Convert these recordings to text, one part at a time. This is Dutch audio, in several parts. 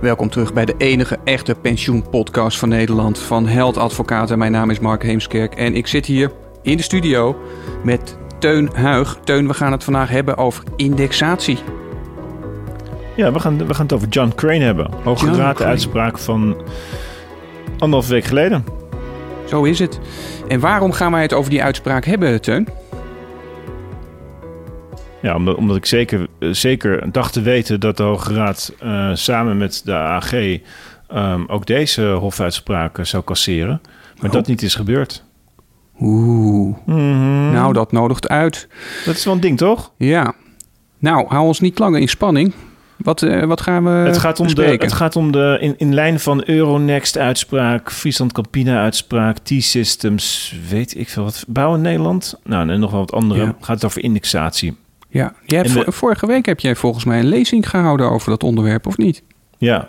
Welkom terug bij de enige echte pensioenpodcast van Nederland van Held Advocaten. Mijn naam is Mark Heemskerk en ik zit hier in de studio met Teun Huig. Teun, we gaan het vandaag hebben over indexatie. Ja, we gaan, we gaan het over John Crane hebben. Hoge Raad, uitspraak van anderhalf week geleden. Zo is het. En waarom gaan wij het over die uitspraak hebben, Teun? Ja, omdat, omdat ik zeker, zeker dacht te weten dat de Hoge Raad eh, samen met de AG ehm, ook deze hofuitspraak zou casseren. Maar Oh. dat niet is gebeurd. Oeh, Mhm. nou dat nodigt uit. Dat is wel een ding, toch? Ja. Nou, hou ons niet langer in spanning. Wat, eh, wat gaan we het, gaat om de, het gaat om de, in, in lijn van Euronext-uitspraak, Friesland-Campina-uitspraak, T-Systems, weet ik veel wat. Bouwen Nederland? Nou, en nog wel wat andere. Ja. Gaat het over indexatie. Ja, jij hebt En de- vor- vorige week heb jij volgens mij een lezing gehouden over dat onderwerp, of niet? Ja.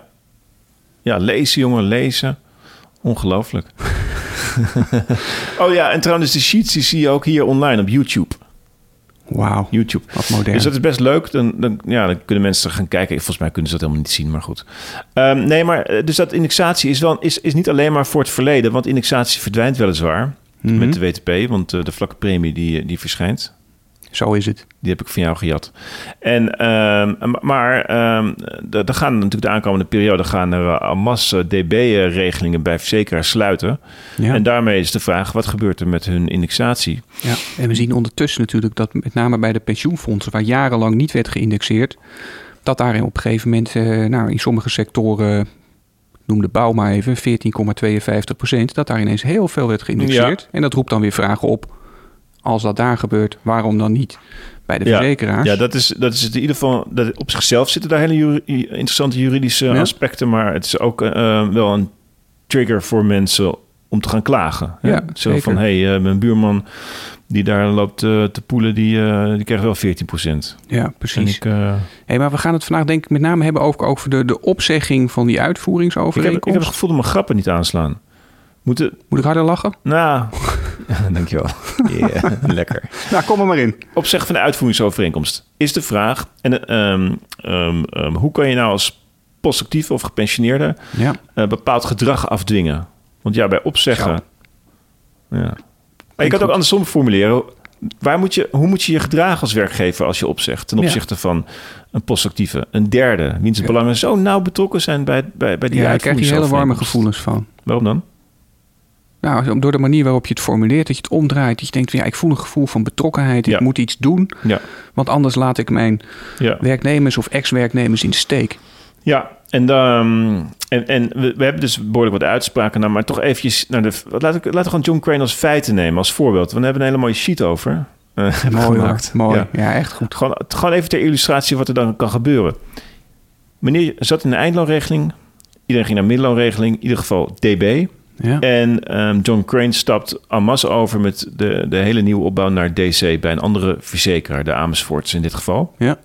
Ja, lezen, jongen, lezen. Ongelooflijk. oh ja, en trouwens, de sheets die zie je ook hier online op YouTube. Wauw, YouTube. wat modern. Dus dat is best leuk. Dan, dan, ja, dan kunnen mensen gaan kijken. Volgens mij kunnen ze dat helemaal niet zien, maar goed. Ehm, nee, maar eh, dus dat indexatie is, wel, is, is niet alleen maar voor het verleden. Want indexatie verdwijnt weliswaar Mhm. met de WTP. Want eh, de vlakke premie die, die verschijnt. Zo is het. Die heb ik van jou gejat. En, ehm, maar ehm er gaan natuurlijk de aankomende periode gaan er eh, en masse DB-regelingen bij verzekeraars sluiten. Ja. En daarmee is de vraag, wat gebeurt er met hun indexatie? ja. En we zien ondertussen natuurlijk dat met name bij de pensioenfondsen, waar jarenlang niet werd geïndexeerd, dat daarin op een gegeven moment, eh, nou, in sommige sectoren, noem de bouw maar even, 14,52 procent, dat daar ineens heel veel werd geïndexeerd. En dat roept dan weer vragen op, als dat daar gebeurt, waarom dan niet bij de verzekeraars? Ja, dat is, dat is het in ieder geval. Dat, op zichzelf zitten daar hele juri- interessante juridische Ja. aspecten. Maar het is ook eh, wel een trigger voor mensen om te gaan klagen. hè? Ja, Zo zeker. van: hé, hey, eh, mijn buurman die daar loopt eh, te poelen, die, eh, die krijgt wel 14 procent. Ja, En precies. ik, eh, Hey, maar we gaan het vandaag denk ik met name hebben over, over de, de opzegging van die ik, heb, ik uitvoeringsovereenkomst. heb het gevoel dat mijn grappen niet aanslaan. Moeten. Moet ik harder lachen? Nou, dankjewel. Yeah, lekker. Nou, kom er maar in. Opzeg van de uitvoeringsovereenkomst is de vraag. En ehm, ehm, ehm, hoe kan je nou als postactief of gepensioneerde Ja. eh, bepaald gedrag afdwingen? Want ja, bij opzeggen. Ja. Maar je kan het ook andersom formuleren. Waar moet je, hoe moet je je gedragen als werkgever als je opzegt ten Ja. opzichte van een postactieve, een derde, wiens Ja. belangen zo nauw betrokken zijn bij, bij, bij die Ja, daar krijg je hele warme uitvoeringsovereenkomst? gevoelens van. Waarom dan? Nou, door de manier waarop je het formuleert, dat je het omdraait. Dat je denkt, van, ja, ik voel een gevoel van betrokkenheid. Ik Ja. moet iets doen, Ja, want anders laat ik mijn ja. werknemers of ex-werknemers in de steek. Ja, en, dan, en, en we, we hebben dus behoorlijk wat uitspraken, maar toch eventjes naar de. Laten we, laten we gewoon John Crane als feiten nemen, als voorbeeld. Want we hebben een hele mooie sheet over. eh, Mooi hoor, gemaakt. mooi. Ja. Ja. echt goed. Gewoon, gewoon even ter illustratie wat er dan kan gebeuren. Meneer zat in de eindloonregeling. Iedereen ging naar middelloonregeling. In ieder geval DB. Ja. En ehm, John Crane stapt masse over met de, de hele nieuwe opbouw naar DC bij een andere verzekeraar, de Amersfoorts in dit geval. Ja.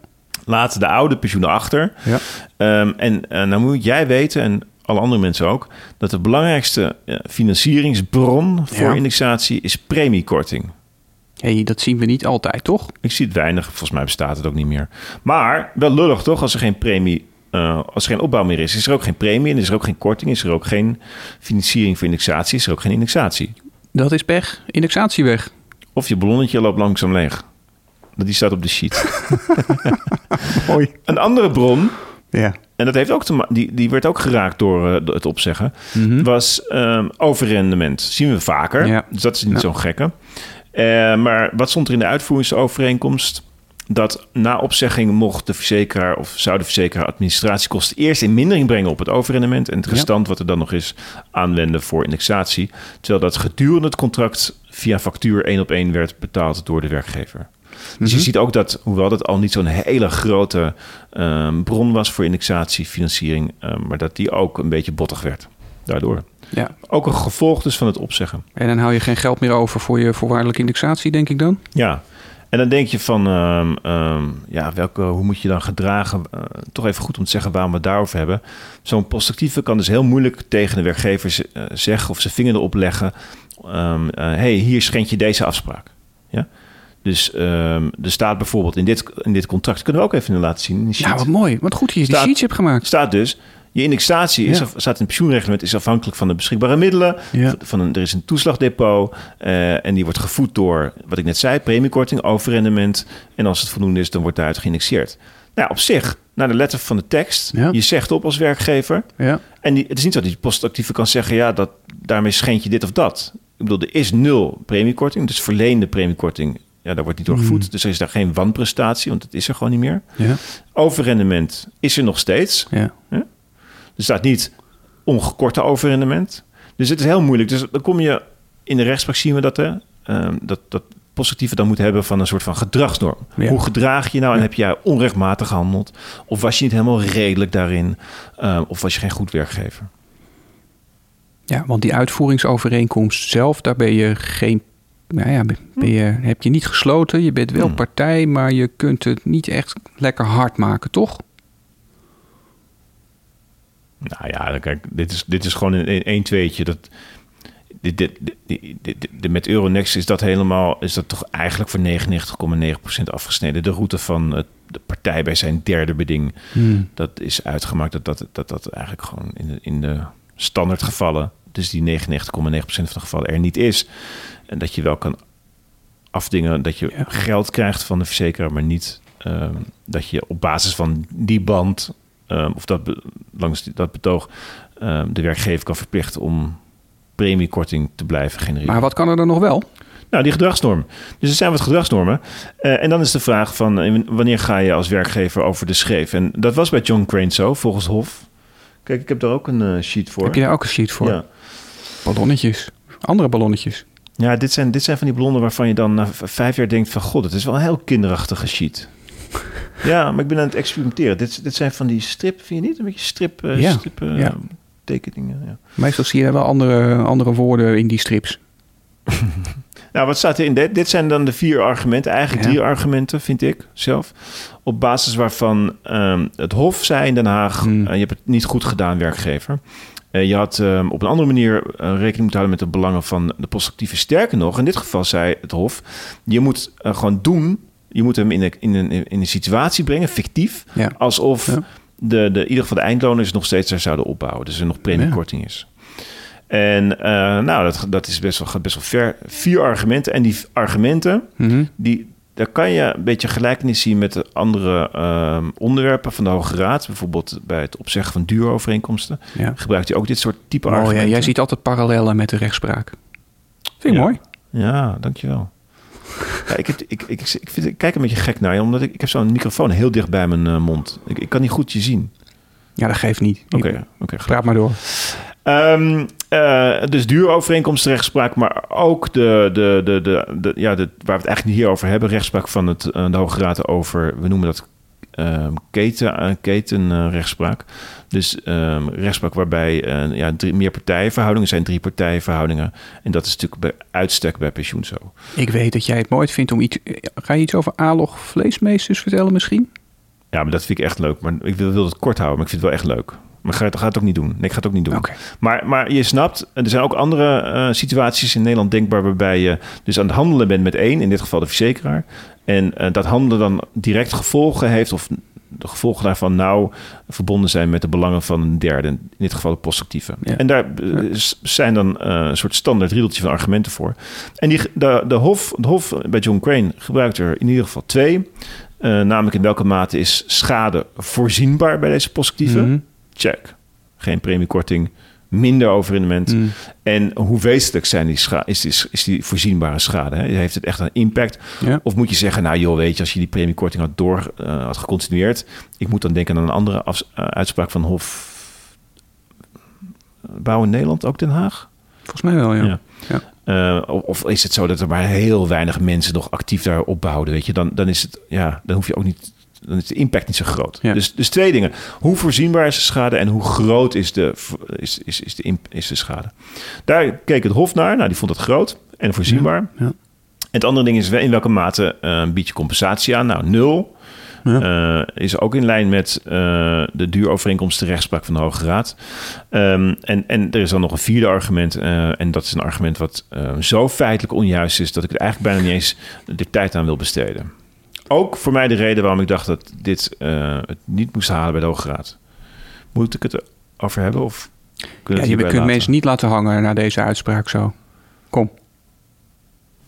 Laat de oude pensioenen achter. Ja. Ehm, en eh, nou moet jij weten, en alle andere mensen ook, dat de belangrijkste eh, financieringsbron voor Ja. indexatie is premiekorting. Hey, dat zien we niet altijd, toch? Ik zie het weinig, volgens mij bestaat het ook niet meer. Maar wel lullig toch, als er geen premie, eh, als er geen opbouw meer is, is er ook geen premie en is er ook geen korting, is er ook geen financiering voor indexatie, is er ook geen indexatie. Dat is pech. Indexatie weg. Of je ballonnetje loopt langzaam leeg. Die staat op de sheet. Mooi. Een andere bron, Ja. en dat heeft ook te die, die werd ook geraakt door, eh, het opzeggen, was ehm overrendement. zien we vaker, Ja. dus dat is niet Ja. zo'n gekke. Eh, maar wat stond er in de uitvoeringsovereenkomst? Dat na opzegging mocht de verzekeraar of zou de verzekeraar administratiekosten eerst in mindering brengen op het overrendement en het Ja. restant wat er dan nog is aanwenden voor indexatie. Terwijl dat gedurende het contract via factuur één op één werd betaald door de werkgever. Dus je ziet ook dat, hoewel dat al niet zo'n hele grote ehm, bron was voor indexatiefinanciering, ehm, maar dat die ook een beetje bottig werd daardoor. ja. Ook een gevolg dus van het opzeggen. En dan hou je geen geld meer over voor je voorwaardelijke indexatie, denk ik dan? Ja, en dan denk je van, ehm, ehm, ja, welke, hoe moet je dan gedragen? Eh, toch even goed om te zeggen waarom we het daarover hebben. Zo'n postactieve kan dus heel moeilijk tegen de werkgever z- eh, zeggen of zijn vinger erop leggen. ehm, eh, hey, hier schend je deze afspraak. Ja? Dus er staat bijvoorbeeld in dit, in dit contract, kunnen we ook even laten zien. in Ja, wat mooi. Wat goed dat je die sheets hebt gemaakt. staat dus, Je indexatie is, Ja. staat in het pensioenreglement, is afhankelijk van de beschikbare middelen. Ja. Van een, er is een toeslagdepot eh, en die wordt gevoed door, wat ik net zei, premiekorting, overrendement. En als het voldoende is, dan wordt daaruit geïndexeerd. Nou, op zich, naar de letter van de tekst, Ja. je zegt op als werkgever. Ja. En die, het is niet zo dat die postactieve kan zeggen, ja, dat, daarmee schend je dit of dat. Ik bedoel, er is nul premiekorting, dus verleende premiekorting, ja, daar wordt niet door gevoed. Mm. Dus er is daar geen wanprestatie, want het is er gewoon niet meer. Ja. Overrendement is er nog steeds. Ja. Er staat niet ongekorte overrendement. Dus het is heel moeilijk. Dus dan kom je in de rechtspraak zien we dat, hè, ehm, dat, dat postactieve dan moet hebben van een soort van gedragsnorm. Ja. Hoe gedraag je nou en Ja. heb jij onrechtmatig gehandeld? Of was je niet helemaal redelijk daarin? Ehm, of was je geen goed werkgever? Ja, want die uitvoeringsovereenkomst zelf, daar ben je geen. Nou ja, ben ben je, heb je niet gesloten. Je bent wel Hmm. partij, maar je kunt het niet echt lekker hard maken, toch? Nou ja, kijk, dit is, dit is gewoon een 1 tweetje. Dat, dit, dit, met Euronext is dat helemaal, is dat toch eigenlijk voor 99,9% afgesneden. De route van de partij bij zijn derde beding, dat is uitgemaakt dat dat, dat, dat eigenlijk gewoon in de, in de standaard gevallen, dus die 99,9% van de gevallen er niet is. En dat je wel kan afdingen dat je Ja. geld krijgt van de verzekeraar, maar niet ehm, dat je op basis van die band ehm, of dat be- langs die- dat betoog ehm, de werkgever kan verplichten om premiekorting te blijven genereren. Maar wat kan er dan nog wel? Nou, die gedragsnorm. Dus er zijn wat gedragsnormen. Eh, en dan is de vraag van eh, wanneer ga je als werkgever over de scheef? En dat was bij John Crane zo, volgens Hof. Kijk, ik heb daar ook een eh, sheet voor. Heb je daar ook een sheet voor? Ja. Ballonnetjes. Andere ballonnetjes. Ja, dit zijn, dit zijn van die ballonnen waarvan je dan na vijf jaar denkt van... God, het is wel een heel kinderachtige sheet. Ja, maar ik ben aan het experimenteren. Dit, dit zijn van die strip, vind je niet? Een beetje strip, eh, Ja, strip eh, ja. tekeningen. Ja. Meestal zie je wel andere, andere woorden in die strips. Nou, wat staat er in dit? Dit zijn dan de vier argumenten. Eigenlijk drie argumenten, vind ik zelf. Op basis waarvan ehm, het Hof zei in Den Haag... Hmm. eh, je hebt het niet goed gedaan, werkgever. Je had ehm, op een andere manier rekening moeten houden... met de belangen van de postactieve. Sterker nog, in dit geval zei het Hof... je moet gewoon doen... je moet hem in een, in een, in een situatie brengen, fictief... Ja. alsof Ja. de, de, in ieder geval de eindloners nog steeds daar zouden opbouwen. Dus er nog premiekorting is. En eh, nou, dat, dat is best wel, gaat best wel ver. Vier argumenten. En die argumenten, Mhm. die, daar kan je een beetje gelijkenis zien met de andere ehm, onderwerpen van de Hoge Raad. Bijvoorbeeld bij het opzeggen van duurovereenkomsten. Ja. Gebruikt hij ook dit soort type Oh, ja, argumenten. jij ziet altijd parallellen met de rechtspraak. Vind ik Ja. mooi. Ja, dankjewel. Ja, ik, heb, ik, ik, ik, vind, ik kijk een beetje gek naar je, omdat ik, ik heb zo'n microfoon heel dicht bij mijn eh, mond. Ik, ik kan niet goed je zien. Ja, dat geeft niet. Oké. Praat maar door. Ehm, eh, dus duurovereenkomsten, rechtspraak, maar ook de, de, de, de, de, ja, de, waar we het eigenlijk niet hier over hebben, rechtspraak van het, eh, de Hoge Raad over, we noemen dat keten, eh, ketenrechtspraak. Dus ehm, rechtspraak waarbij eh, ja, drie, meer partijenverhoudingen zijn, drie partijenverhoudingen. En dat is natuurlijk bij uitstek bij pensioen zo. Ik weet dat jij het mooi vindt om iets... Ga je iets over alog vleesmeesters vertellen misschien? Ja, maar dat vind ik echt leuk. Maar ik wil, wil het kort houden, maar ik vind het wel echt leuk. Maar ga, het- ga het ook niet doen. Nee, ik ga het ook niet doen. Maar, maar je snapt, er zijn ook andere eh, situaties in Nederland denkbaar waarbij je dus aan het handelen bent met één, in dit geval de verzekeraar. En eh, dat handelen dan direct gevolgen heeft, of de gevolgen daarvan nauw verbonden zijn met de belangen van een derde, in dit geval de postactieve. Ja. En daar eh, zijn dan eh, een soort standaard riedeltje van argumenten voor. En die, de, de, hof, de Hof bij John Crane gebruikt er in ieder geval twee. Eh, namelijk in welke mate is schade voorzienbaar bij deze postactieve? Mhm. Check. Geen premiekorting, minder overrendement. Mhm. En hoe wezenlijk zijn die is, die, is die voorzienbare schade? Hè? Heeft het echt een impact? Ja. Of moet je zeggen, nou joh, weet je, als je die premiekorting had door eh, had gecontinueerd. Ik moet dan denken aan een andere eh, uitspraak van Hof Bouw in Nederland, ook Den Haag. Volgens mij wel, ja. Ja. Ja. Eh, of, is het zo dat er maar heel weinig mensen nog actief daar opbouwen? Weet je, dan, dan is het, ja, dan hoef je ook niet, dan is de impact niet zo groot. Ja. Dus, dus twee dingen: hoe voorzienbaar is de schade en hoe groot is de, is, is, is de, is de schade? Daar keek het Hof naar. Nou, die vond het groot en voorzienbaar. Ja. En het andere ding is in welke mate eh bied je compensatie aan? Nou, nul. Eh, is ook in lijn met eh, de duurovereenkomsten rechtspraak van de Hoge Raad. Ehm, en, en er is dan nog een vierde argument. en dat is een argument wat zo feitelijk onjuist is... dat ik er eigenlijk bijna niet eens de tijd aan wil besteden. Ook voor mij de reden waarom ik dacht dat dit eh, het niet moest halen bij de Hoge Raad. Moet ik het over hebben? Of ja, je kunt mensen niet laten hangen naar deze uitspraak zo. Kom.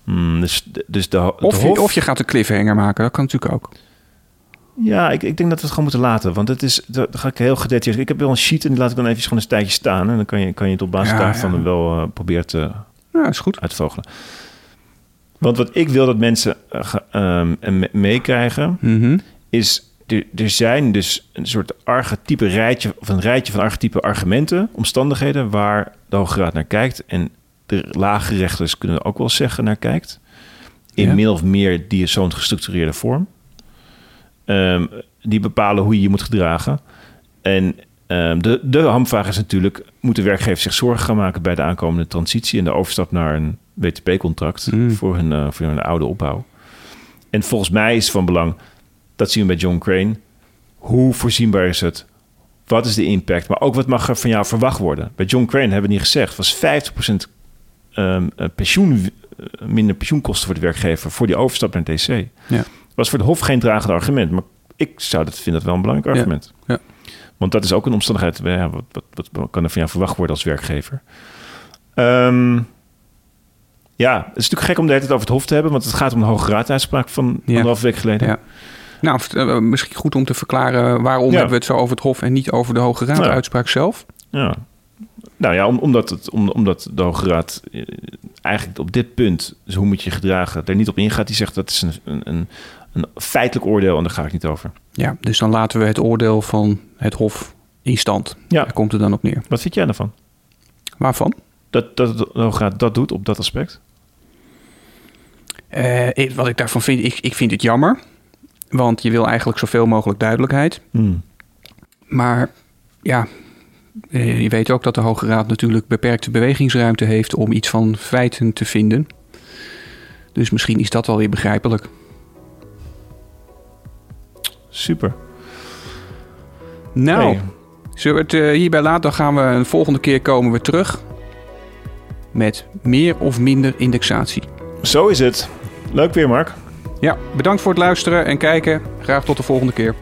Hmm, dus, dus de, de of, je, of je gaat een cliffhanger maken, dat kan natuurlijk ook. Ja, ik, ik denk dat we het gewoon moeten laten. Want het is, dan ga ik heel gedetailleerd. Ik heb wel een sheet en die laat ik dan even gewoon een tijdje staan. En dan kan je, kan je het op basis daarvan wel uh, proberen te ja, is goed. uitvogelen. Want wat ik wil dat mensen uh, meekrijgen, mhm. is er, zijn dus een soort archetype rijtje, of een rijtje van archetype argumenten, omstandigheden waar de Hoge Raad naar kijkt. En de lage rechters kunnen ook wel zeggen naar kijkt. In min of meer die zo'n gestructureerde vorm. Um, die bepalen hoe je je moet gedragen. En um, de, de hamvraag is natuurlijk: moeten werkgevers zich zorgen gaan maken bij de aankomende transitie en de overstap naar een WTP-contract mm. voor, hun, uh, voor hun oude opbouw? En volgens mij is van belang, dat zien we bij John Crane. Hoe voorzienbaar is het? Wat is de impact? Maar ook wat mag er van jou verwacht worden? Bij John Crane hebben we niet gezegd, was 50% um, pensioen, eh, minder pensioenkosten voor de werkgever voor die overstap naar DC. Ja. Was voor de Hof geen dragend argument, maar ik zou dat vinden dat wel een belangrijk argument. Ja. Want dat is ook een omstandigheid. Ja, wat, wat, wat, kan er van jou verwacht worden als werkgever? Um, ja, het is natuurlijk gek om de hele tijd over het Hof te hebben, want het gaat om een hoge raaduitspraak van ja. anderhalf week geleden. Ja. Nou, eh, misschien goed om te verklaren waarom hebben we het zo over het Hof en niet over de Hoge Raad-uitspraak zelf. Ja, nou ja, omdat, het, omdat de Hoge Raad eh, eigenlijk op dit punt, dus hoe moet je gedragen, er niet op ingaat. Die zegt dat is een, een, een feitelijk oordeel en daar ga ik niet over. Ja, dus dan laten we het oordeel van het Hof in stand. Ja. Daar komt het dan op neer. Wat vind jij daarvan? Waarvan? Dat, dat de Hoge Raad dat doet op dat aspect? Uh, wat ik daarvan vind, ik, ik vind het jammer. Want je wil eigenlijk zoveel mogelijk duidelijkheid. Hmm. Maar ja, eh, je weet ook dat de Hoge Raad natuurlijk beperkte bewegingsruimte heeft om iets van feiten te vinden. Dus misschien is dat wel weer begrijpelijk. Super. Nou, hey. zullen we het uh, hierbij laten? Dan gaan we een volgende keer komen we terug met meer of minder indexatie. Zo is het. Leuk weer, Mark. Ja, bedankt voor het luisteren en kijken. Graag tot de volgende keer.